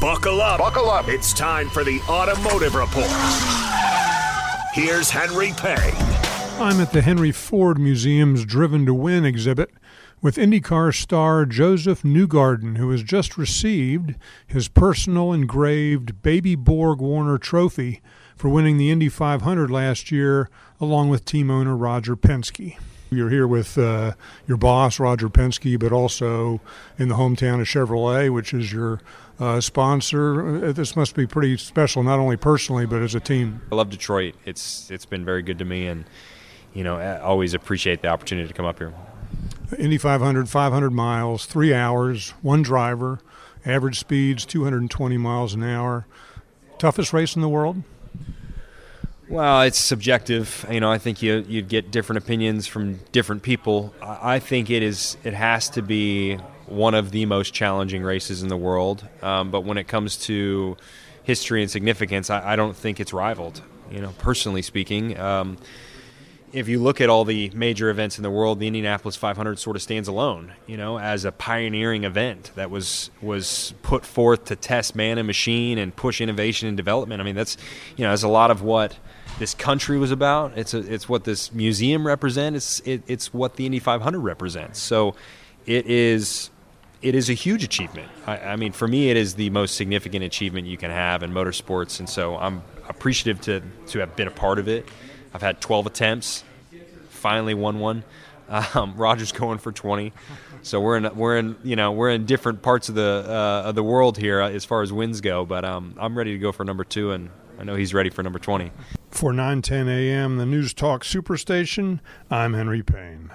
Buckle up. Buckle up. It's time for the Automotive Report. Here's Henry Payne. I'm at the Henry Ford Museum's Driven to Win exhibit with IndyCar star Josef Newgarden, who has just received his personal engraved Baby Borg Warner trophy for winning the Indy 500 last year, along with team owner Roger Penske. You're here with uh, your boss, Roger Penske, but also in the hometown of Chevrolet, which is your uh, sponsor. Uh, This must be pretty special, not only personally, but as a team. I love Detroit. It's it's been very good to me, and you know, I always appreciate the opportunity to come up here. Indy 500, 500 miles, three hours, one driver, average speeds 220 miles an hour. Toughest race in the world? Well, it's subjective. You know, I think you you get different opinions from different people. I I think it is it has to be one of the most challenging races in the world. Um, but when it comes to history and significance, I, I don't think it's rivaled. You know, personally speaking. Um, if you look at all the major events in the world, the Indianapolis 500 sort of stands alone, you know, as a pioneering event that was was put forth to test man and machine and push innovation and development. I mean, that's you know, that's a lot of what this country was about. It's a, it's what this museum represents. It's it, it's what the Indy 500 represents. So it is it is a huge achievement. I, I mean, for me, it is the most significant achievement you can have in motorsports, and so I'm appreciative to to have been a part of it. I've had 12 attempts, finally won one. Um, Roger's going for 20, so we're in we're in you know we're in different parts of the uh, of the world here as far as wins go. But um, I'm ready to go for number two, and I know he's ready for number 20. For 910 a.m., the News Talk Superstation, I'm Henry Payne.